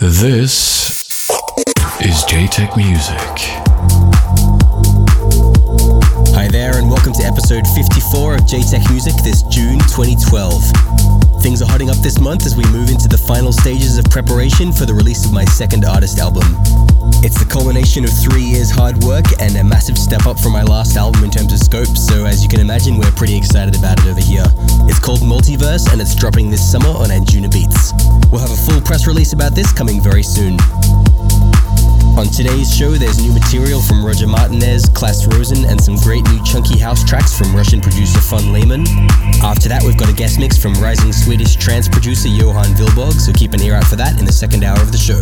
This is Jaytech Music. Hi there, and welcome to episode 54 of Jaytech Music this June 2012. Things are hotting up this month as we move into the final stages of preparation for the release of my second artist album. It's the culmination of three years' hard work and a massive step up from my last album in terms of scope, so as you can imagine, we're pretty excited about it over here. It's called Multiverse and it's dropping this summer on Anjunabeats. We'll have a full press release about this coming very soon. On today's show, there's new material from Roger Martinez, Klaus Rosen, and some great new chunky house tracks from Russian producer Fun Lehman. After that, we've got a guest mix from rising Swedish trance producer Johan Vilborg, so keep an ear out for that in the second hour of the show.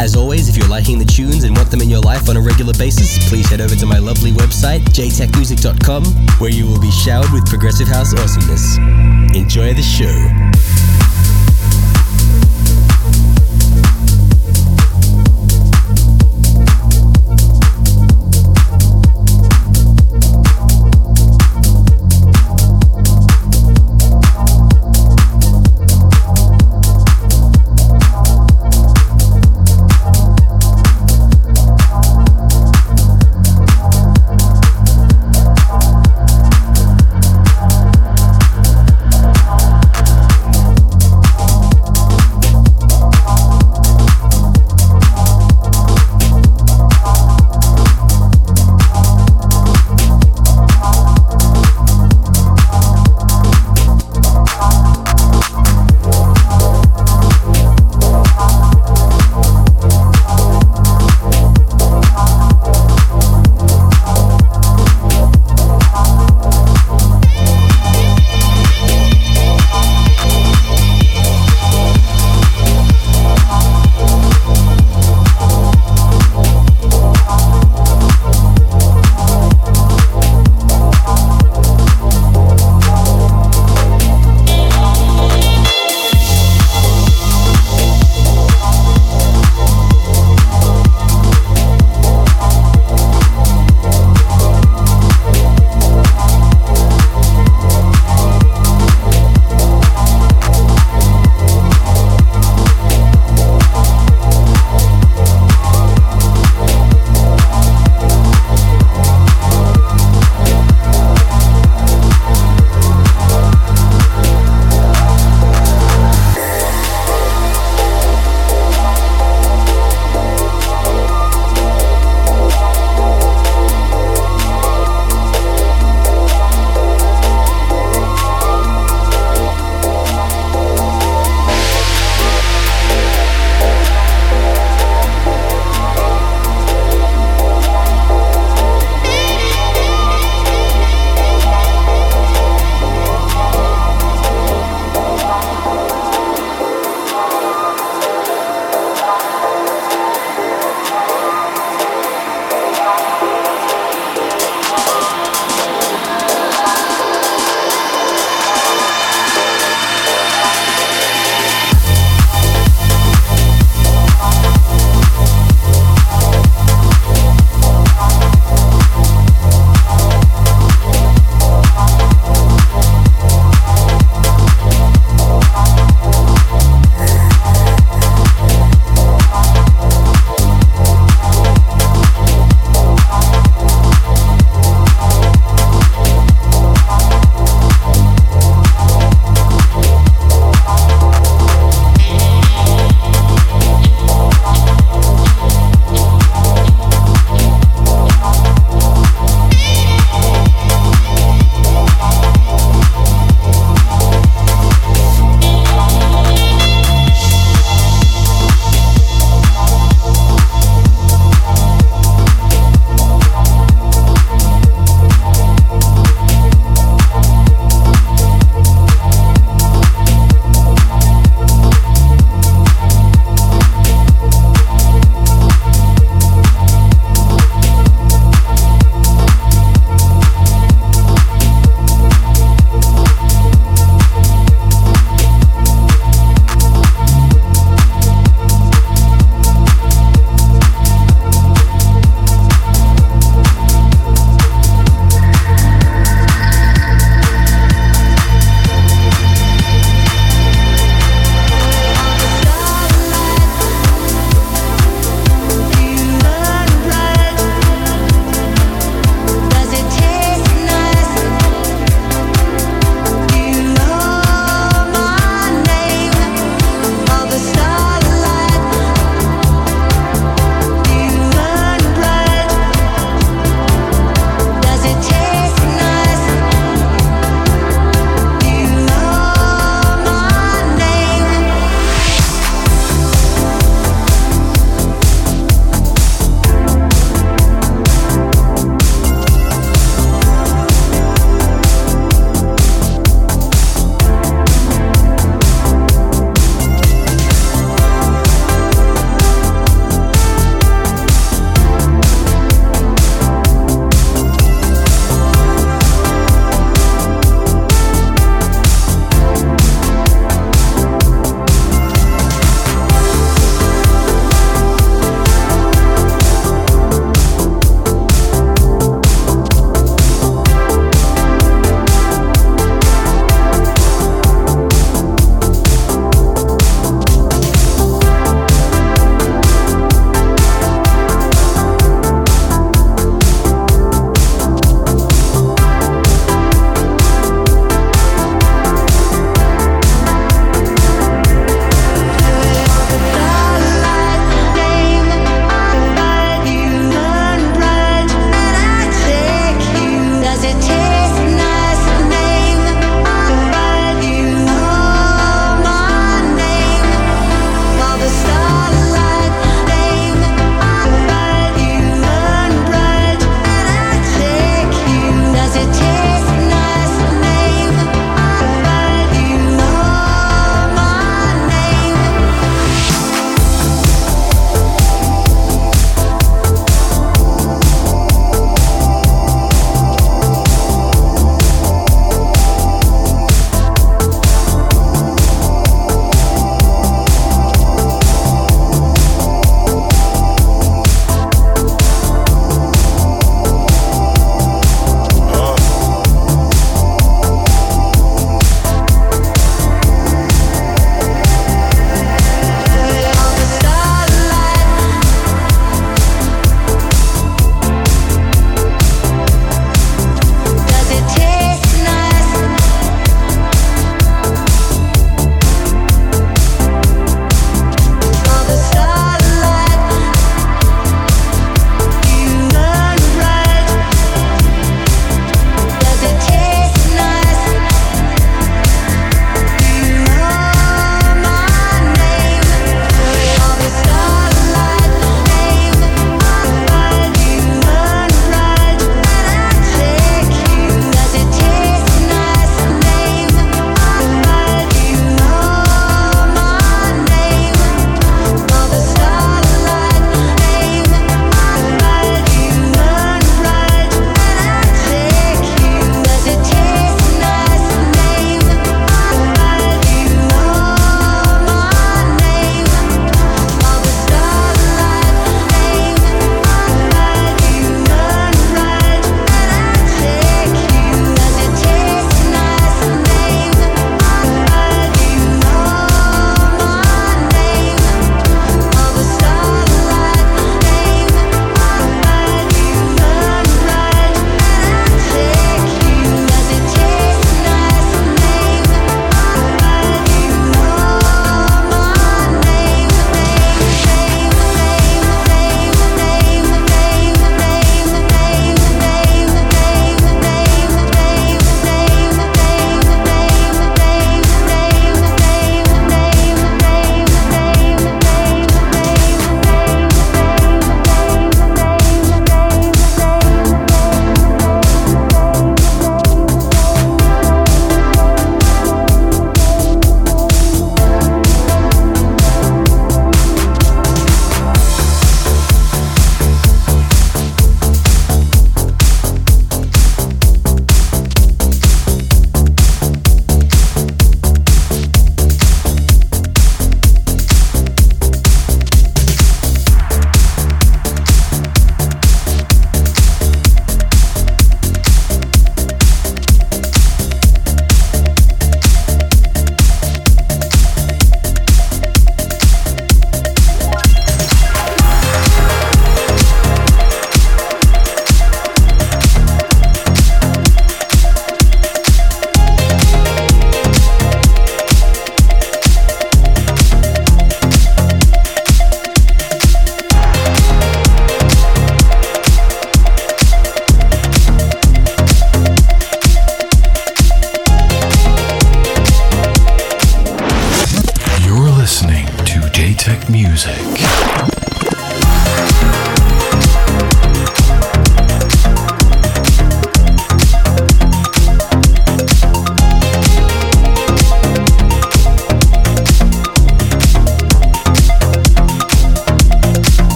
As always, if you're liking the tunes and want them in your life on a regular basis, please head over to my lovely website, jaytechmusic.com, where you will be showered with progressive house awesomeness. Enjoy the show.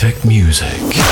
Jaytech Music.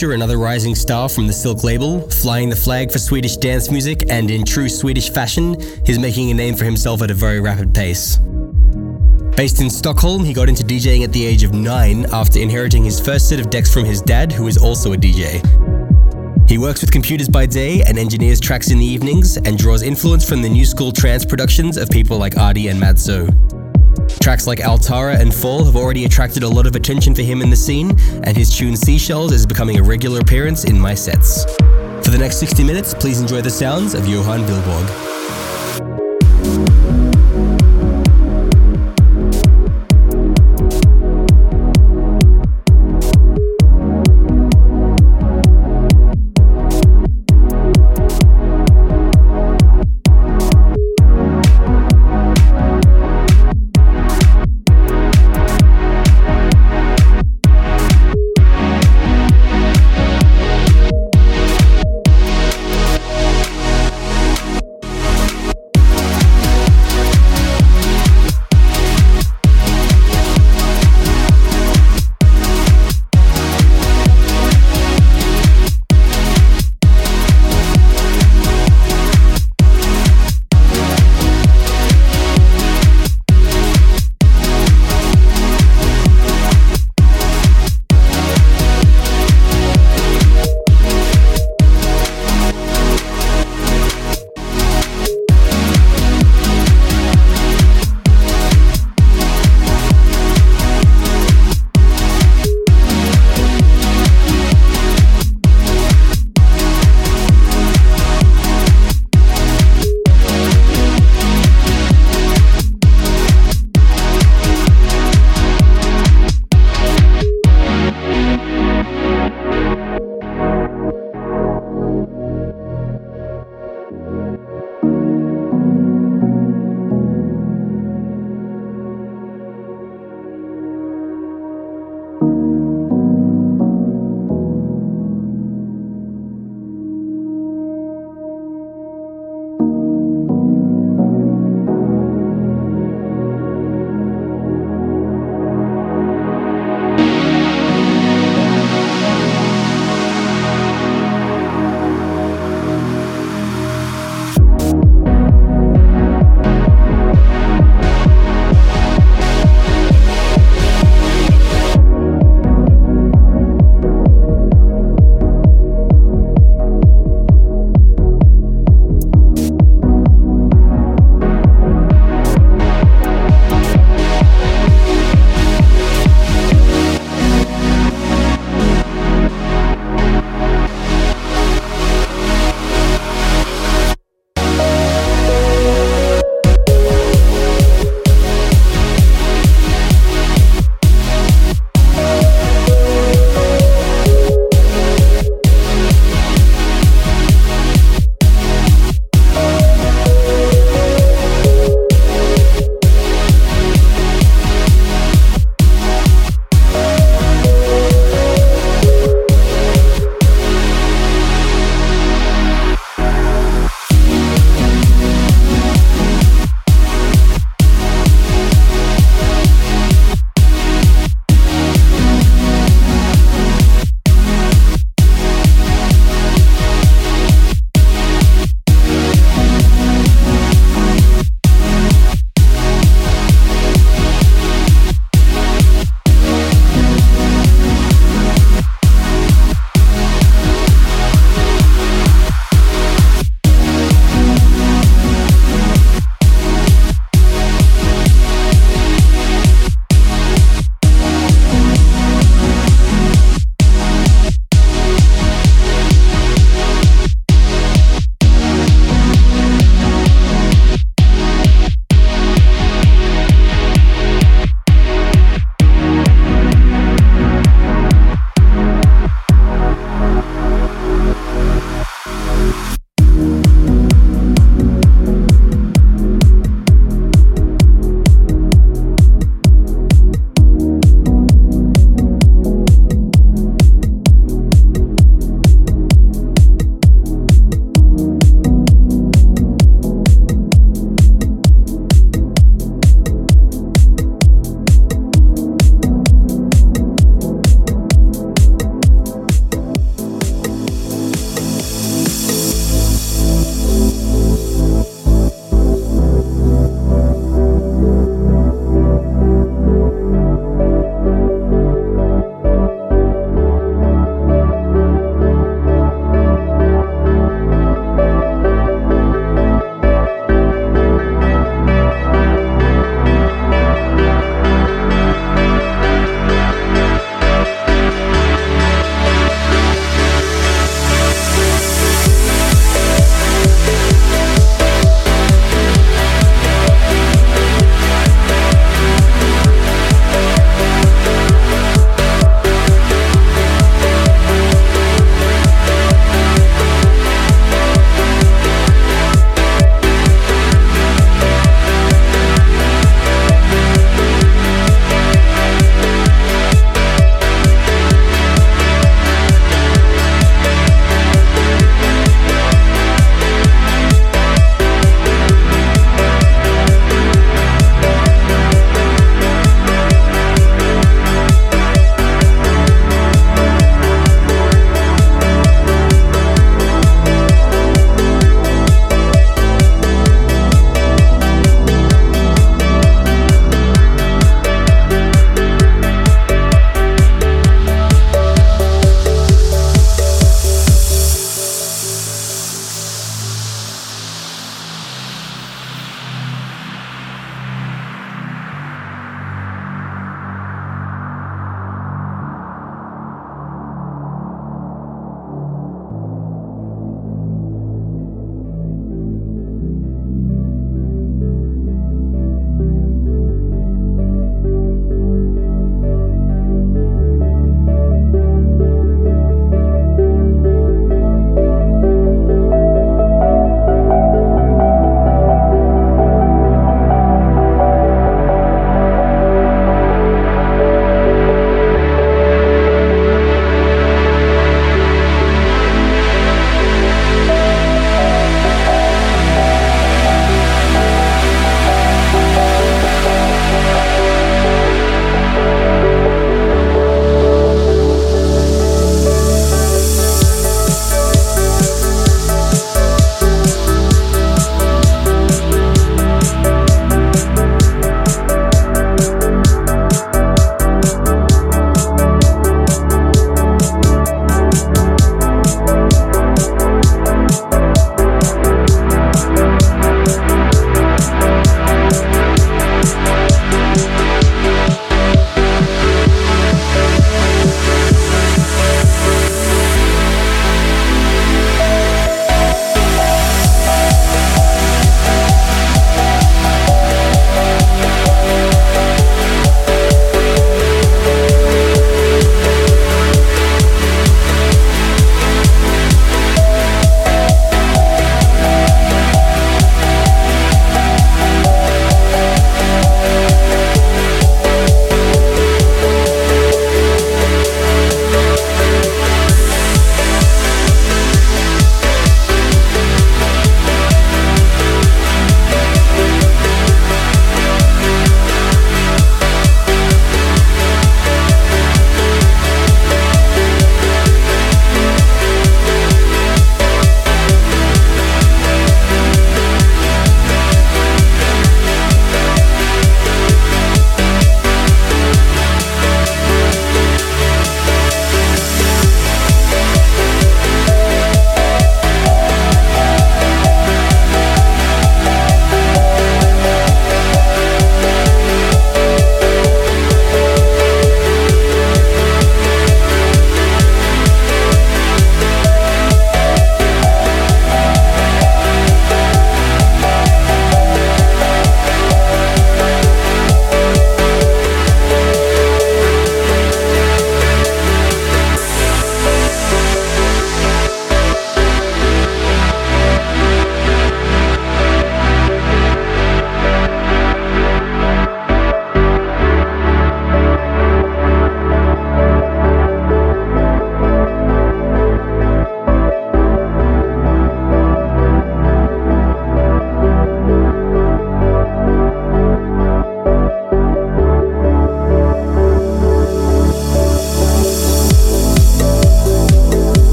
Another rising star from the Silk label, flying the flag for Swedish dance music, and in true Swedish fashion, he's making a name for himself at a very rapid pace. Based in Stockholm, he got into DJing at the age of 9 after inheriting his first set of decks from his dad, who is also a DJ. He works with computers by day and engineers tracks in the evenings, and draws influence from the new school trance productions of people like Arty and Mat Zo. Tracks like Altara and Fall have already attracted a lot of attention for him in the scene, and his tune Seashells is becoming a regular appearance in my sets. For the next 60 minutes, please enjoy the sounds of Johan Vilborg.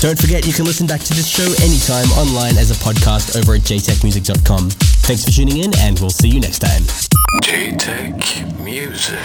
Don't forget you can listen back to this show anytime online as a podcast over at jaytechmusic.com. Thanks for tuning in and we'll see you next time. Jaytech Music.